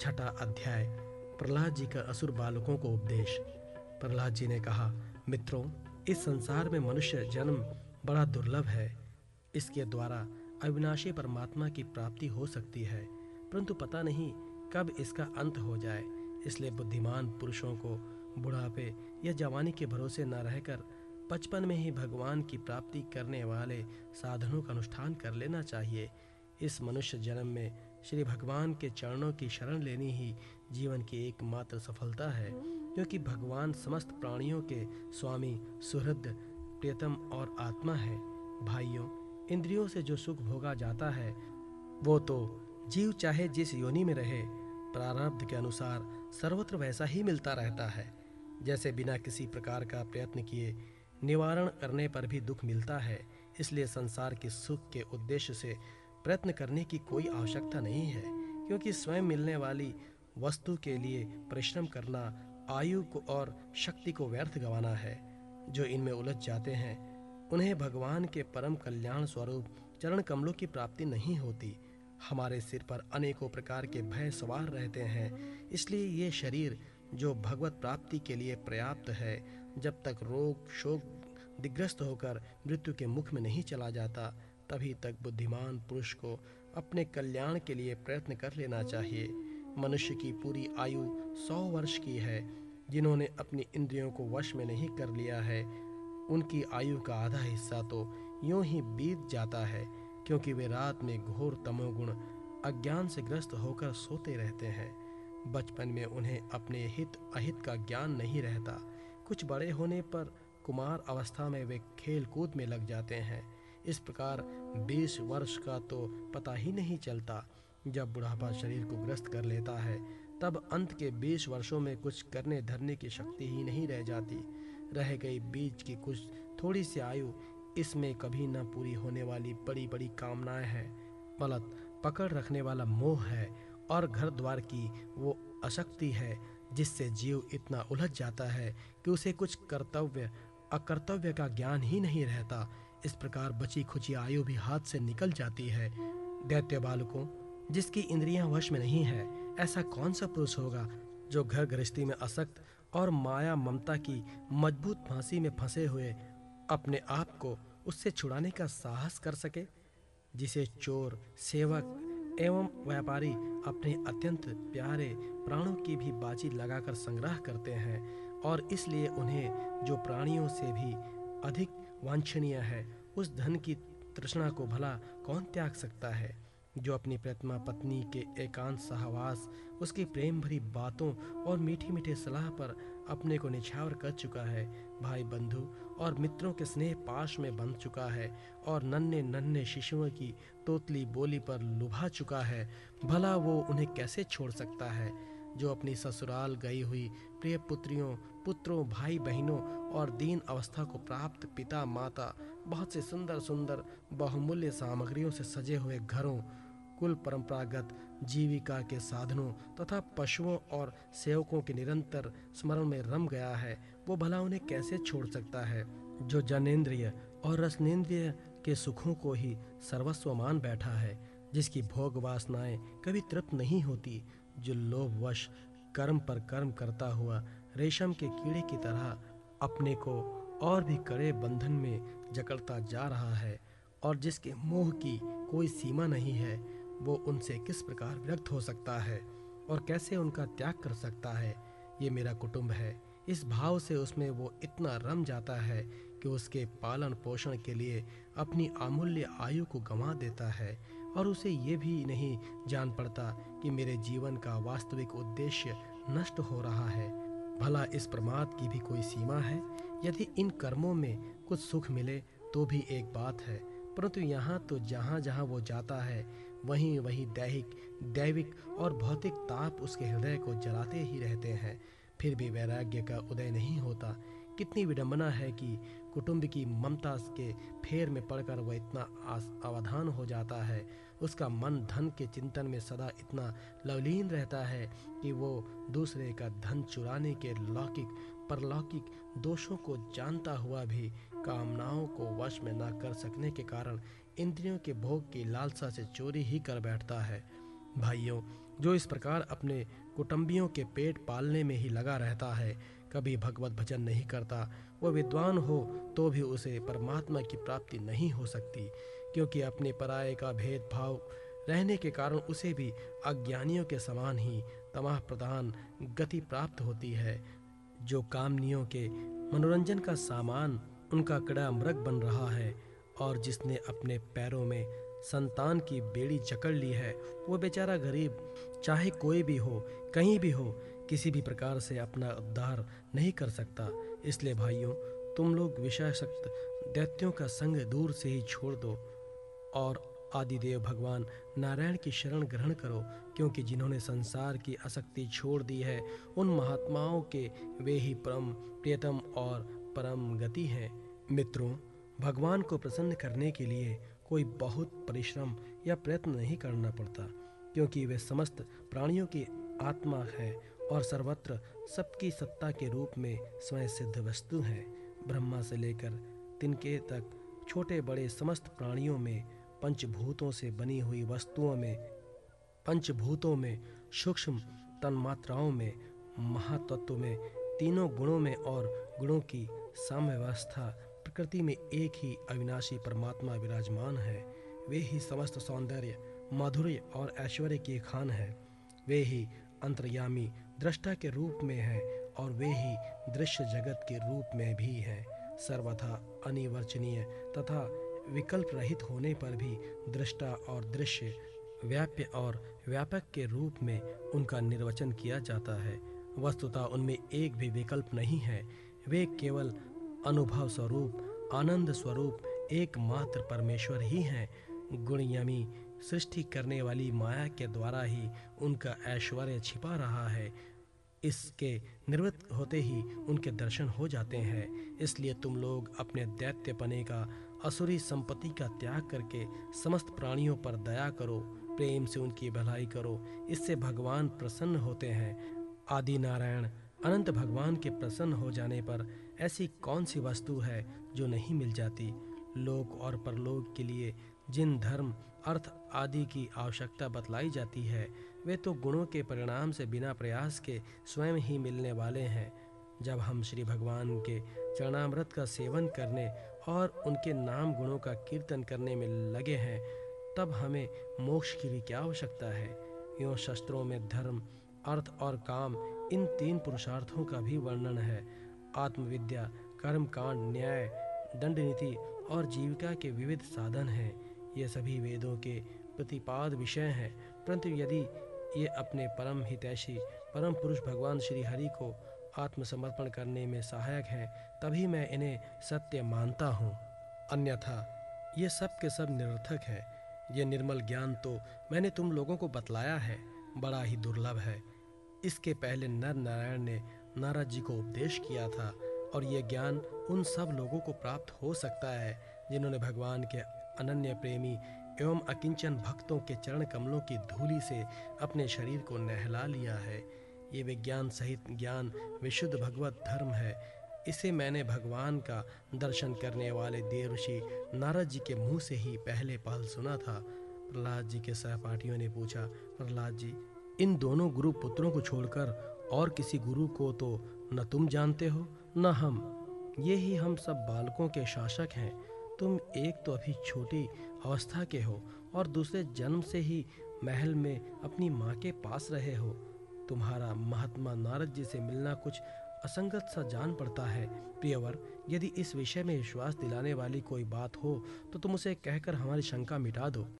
छठा अध्याय, प्रहलाद जी का असुर बालकों को उपदेश। प्रहलाद जी ने कहा, मित्रों, इस संसार में मनुष्य जन्म बड़ा दुर्लभ है। इसके द्वारा अविनाशी परमात्मा की प्राप्ति हो सकती है, परंतु पता नहीं कब इसका अंत हो जाए। इसलिए बुद्धिमान पुरुषों को बुढ़ापे या जवानी के भरोसे न रहकर बचपन में ही भगवान की प्राप्ति करने वाले साधनों का अनुष्ठान कर लेना चाहिए। इस मनुष्य जन्म में श्री भगवान के चरणों की शरण लेनी ही जीवन की एकमात्र सफलता है क्योंकि भगवान समस्त प्राणियों के स्वामी, सुहृद, प्रियतम और आत्मा है। भाइयों, इंद्रियों से जो सुख भोगा जाता है, वो तो जीव चाहे जिस योनि में रहे, प्रारब्ध के अनुसार सर्वत्र वैसा ही मिलता रहता है। जैसे बिना किसी प्रकार का प्रयत्न किए निवारण करने पर भी दुख मिलता है, इसलिए संसार के सुख के उद्देश्य से प्रयत्न करने की कोई आवश्यकता नहीं है, क्योंकि स्वयं मिलने वाली वस्तु के लिए परिश्रम करना आयु को और शक्ति को व्यर्थ गंवाना है। जो इनमें उलझ जाते हैं, उन्हें भगवान के परम कल्याण स्वरूप चरण कमलों की प्राप्ति नहीं होती। हमारे सिर पर अनेकों प्रकार के भय सवार रहते हैं, इसलिए ये शरीर जो भगवत प्राप्ति के लिए पर्याप्त है, जब तक रोग शोक दिग्रस्त होकर मृत्यु के मुख में नहीं चला जाता तभी तक बुद्धिमान पुरुष को अपने कल्याण के लिए प्रयत्न कर लेना चाहिए। मनुष्य की पूरी आयु सौ वर्ष की है, जिन्होंने अपनी इंद्रियों को वश में नहीं कर लिया है। उनकी आयु का आधा हिस्सा तो यूँ ही बीत जाता है, क्योंकि वे रात में घोर तमोगुण अज्ञान से ग्रस्त होकर सोते रहते हैं। बचपन में उन्हें अपने हित अहित का ज्ञान नहीं रहता। कुछ बड़े होने पर कुमार अवस्था में वे खेल कूद में लग जाते हैं। इस प्रकार 20 वर्ष का तो पता ही नहीं चलता। जब बुढ़ापा शरीर को ग्रस्त कर लेता है, तब अंत के 20 वर्षों में कुछ करने धरने की शक्ति ही नहीं रह जाती। रह गई बीच की कुछ थोड़ी सी आयु, इसमें कभी न पूरी होने वाली बड़ी बड़ी कामनाएँ हैं। गलत पकड़ रखने वाला मोह है और घर द्वार की वो अशक्ति है, जिससे जीव इतना उलझ जाता है कि उसे कुछ कर्तव्य, अकर्तव्य का ज्ञान ही नहीं रहता। इस प्रकार बची खुची आयु भी हाथ से निकल जाती है। दैत्य बालकों, जिसकी इंद्रियाँ वश में नहीं है, ऐसा कौन सा पुरुष होगा जो घर गृहस्थी में असक्त और माया ममता की मज़बूत फांसी में फंसे हुए अपने आप को उससे छुड़ाने का साहस कर सके, जिसे चोर, सेवक एवं व्यापारी अपने अत्यंत प्यारे प्राणों की भी बाजी लगाकर संग्रह करते हैं और इसलिए उन्हें जो प्राणियों से भी अधिक वांछनीय है। उस धन की तृष्णा को भला कौन त्याग सकता है? जो अपनी प्रतिमा पत्नी के एकांत सहवास, उसकी प्रेम भरी बातों और मीठी मीठी सलाह पर अपने को निछावर कर चुका है। भाई बंधु और मित्रों के स्नेह पाश में बंध चुका है और नन्हे नन्हे शिशुओं की तोतली बोली पर लुभा चुका है। भला वो उन्हें कैसे छोड़ सकता है? जो अपनी ससुराल गई हुई प्रिय पुत्रियों, पुत्रों भाई बहनों और दीन अवस्था को प्राप्त पिता, माता, बहुत से सुंदर सुंदर बहुमूल्य सामग्रियों से सजे हुए घरों, कुल परंपरागत जीविका के साधनों तथा पशुओं और सेवकों के निरंतर स्मरण में रम गया है, वो भला उन्हें कैसे छोड़ सकता है? जो जनेन्द्रिय और रसनेन्द्रिय के सुखों को ही सर्वस्व मान बैठा है, जिसकी भोग वासनाएँ कभी तृप्त नहीं होती, जो लोभवश कर्म पर कर्म करता हुआ रेशम के कीड़े की तरह अपने को और भी कड़े बंधन में जकड़ता जा रहा है और जिसके मोह की कोई सीमा नहीं है, वो उनसे किस प्रकार विरक्त हो सकता है और कैसे उनका त्याग कर सकता है? ये मेरा कुटुंब है। इस भाव से उसमें वो इतना रम जाता है कि उसके पालन पोषण के लिए अपनी अमूल्य आयु को गंवा देता है। और उसे ये भी नहीं जान पड़ता कि मेरे जीवन का वास्तविक उद्देश्य नष्ट हो रहा है। भला इस प्रमाद की भी कोई सीमा है? यदि इन कर्मों में कुछ सुख मिले तो भी एक बात है। परंतु यहाँ तो जहाँ जहाँ वो जाता है वहीं वहीं दैहिक, दैविक और भौतिक ताप उसके हृदय को जलाते ही रहते हैं। फिर भी वैराग्य का उदय नहीं होता। कितनी विडंबना है कि कुटुंब की ममता के फेर में पड़कर वह इतना अवधान हो जाता है। उसका मन धन के चिंतन में सदा इतना लवलीन रहता है कि वो दूसरे का धन चुराने के लौकिक, परलौकिक दोषों को जानता हुआ भी कामनाओं को वश में न कर सकने के कारण इंद्रियों के भोग की लालसा से चोरी ही कर बैठता है। भाइयों, जो इस प्रकार अपने कुटुंबियों के पेट पालने में ही लगा रहता है, कभी भगवत भजन नहीं करता, वो विद्वान हो तो भी उसे परमात्मा की प्राप्ति नहीं हो सकती। क्योंकि अपने पराये का भेदभाव रहने के कारण उसे भी अज्ञानियों के समान ही तमाह प्रधान गति प्राप्त होती है। जो कामनियों के मनोरंजन का सामान उनका कड़ा मृग बन रहा है और जिसने अपने पैरों में संतान की बेड़ी जकड़ ली है, वो बेचारा गरीब, चाहे कोई भी हो, कहीं भी हो, किसी भी प्रकार से अपना उद्धार नहीं कर सकता। इसलिए भाइयों, तुम लोग विषयाशक्त दैत्यों का संग दूर से ही छोड़ दो। और आदिदेव भगवान नारायण की शरण ग्रहण करो, क्योंकि जिन्होंने संसार की आसक्ति छोड़ दी है, उन महात्माओं के वे ही परम प्रियतम और परम गति हैं। मित्रों, भगवान को प्रसन्न करने के लिए कोई बहुत परिश्रम या प्रयत्न नहीं करना पड़ता, क्योंकि वे समस्त प्राणियों की आत्मा है और सर्वत्र सबकी सत्ता के रूप में स्वयं सिद्ध वस्तु है। ब्रह्मा से लेकर तिनके तक छोटे बड़े समस्त प्राणियों में पंचभूतों से बनी हुई वस्तुओं में, पंचभूतों में, सूक्ष्म तन्मात्राओं में, महातत्व में, तीनों गुणों में और गुणों की साम्यवस्था प्रकृति में एक ही अविनाशी परमात्मा विराजमान है। वे ही समस्त सौंदर्य, माधुर्य और ऐश्वर्य के खान है। वे ही अंतर्यामी दृष्टा के रूप में है और वे ही दृश्य जगत के रूप में भी हैं। सर्वथा अनिवर्चनीय तथा विकल्प रहित होने पर भी दृष्टा और दृश्य व्याप्य और व्यापक के रूप में उनका निर्वचन किया जाता है। वस्तुतः उनमें एक भी विकल्प नहीं है। वे केवल अनुभव स्वरूप, आनंद स्वरूप, एकमात्र परमेश्वर ही हैं। गुणयमी सृष्टि करने वाली माया के द्वारा ही उनका ऐश्वर्य छिपा रहा है। इसके निवृत्त होते ही उनके दर्शन हो जाते हैं। इसलिए तुम लोग अपने दैत्यपने का असुरी संपत्ति का त्याग करके समस्त प्राणियों पर दया करो, प्रेम से उनकी भलाई करो, इससे भगवान प्रसन्न होते हैं। आदि नारायण अनंत भगवान के प्रसन्न हो जाने पर ऐसी कौन सी वस्तु है जो नहीं मिल जाती? लोक और परलोक के लिए जिन धर्म, अर्थ आदि की आवश्यकता बतलाई जाती है, वे तो गुणों के परिणाम से बिना प्रयास के स्वयं ही मिलने वाले हैं। जब हम श्री भगवान के चरणामृत का सेवन करने और उनके नाम गुणों का कीर्तन करने में लगे हैं, तब हमें मोक्ष की भी क्या आवश्यकता है? यूँ शस्त्रों में धर्म, अर्थ और काम, इन तीन पुरुषार्थों का भी वर्णन है। आत्मविद्या कर्म कांड न्याय दंड नीति और जीविका के विविध साधन हैं। ये सभी वेदों के प्रतिपाद विषय हैं, परंतु यदि ये अपने परम हितैषी, परम पुरुष भगवान श्री हरि को आत्मसमर्पण करने में सहायक हैं, तभी मैं इन्हें सत्य मानता हूँ। अन्यथा, ये सब के सब निरर्थक है। ये निर्मल ज्ञान तो मैंने तुम लोगों को बतलाया है, बड़ा ही दुर्लभ है। इसके पहले नर नारायण ने नारद जी को उपदेश किया था, और ये ज्ञान उन सब लोगों को प्राप्त हो सकता है, जिन्होंने भगवान के अनन्य प्रेमी एवं अकिंचन भक्तों के चरण कमलों की धूली से अपने शरीर को नहला लिया है। ये विज्ञान सहित ज्ञान विशुद्ध भगवत धर्म है। इसे मैंने भगवान का दर्शन करने वाले देवऋषि नारद जी के मुँह से ही पहले पहल सुना था। प्रहलाद जी के सहपाठियों ने पूछा, प्रहलाद जी, इन दोनों गुरु पुत्रों को छोड़कर और किसी गुरु को तो न तुम जानते हो, न हम। ये ही हम सब बालकों के शासक हैं। तुम एक तो अभी छोटी अवस्था के हो और दूसरे जन्म से ही महल में अपनी माँ के पास रहे हो। तुम्हारा महात्मा नारद जी से मिलना कुछ असंगत सा जान पड़ता है। प्रियवर, यदि इस विषय में विश्वास दिलाने वाली कोई बात हो तो तुम उसे कहकर हमारी शंका मिटा दो।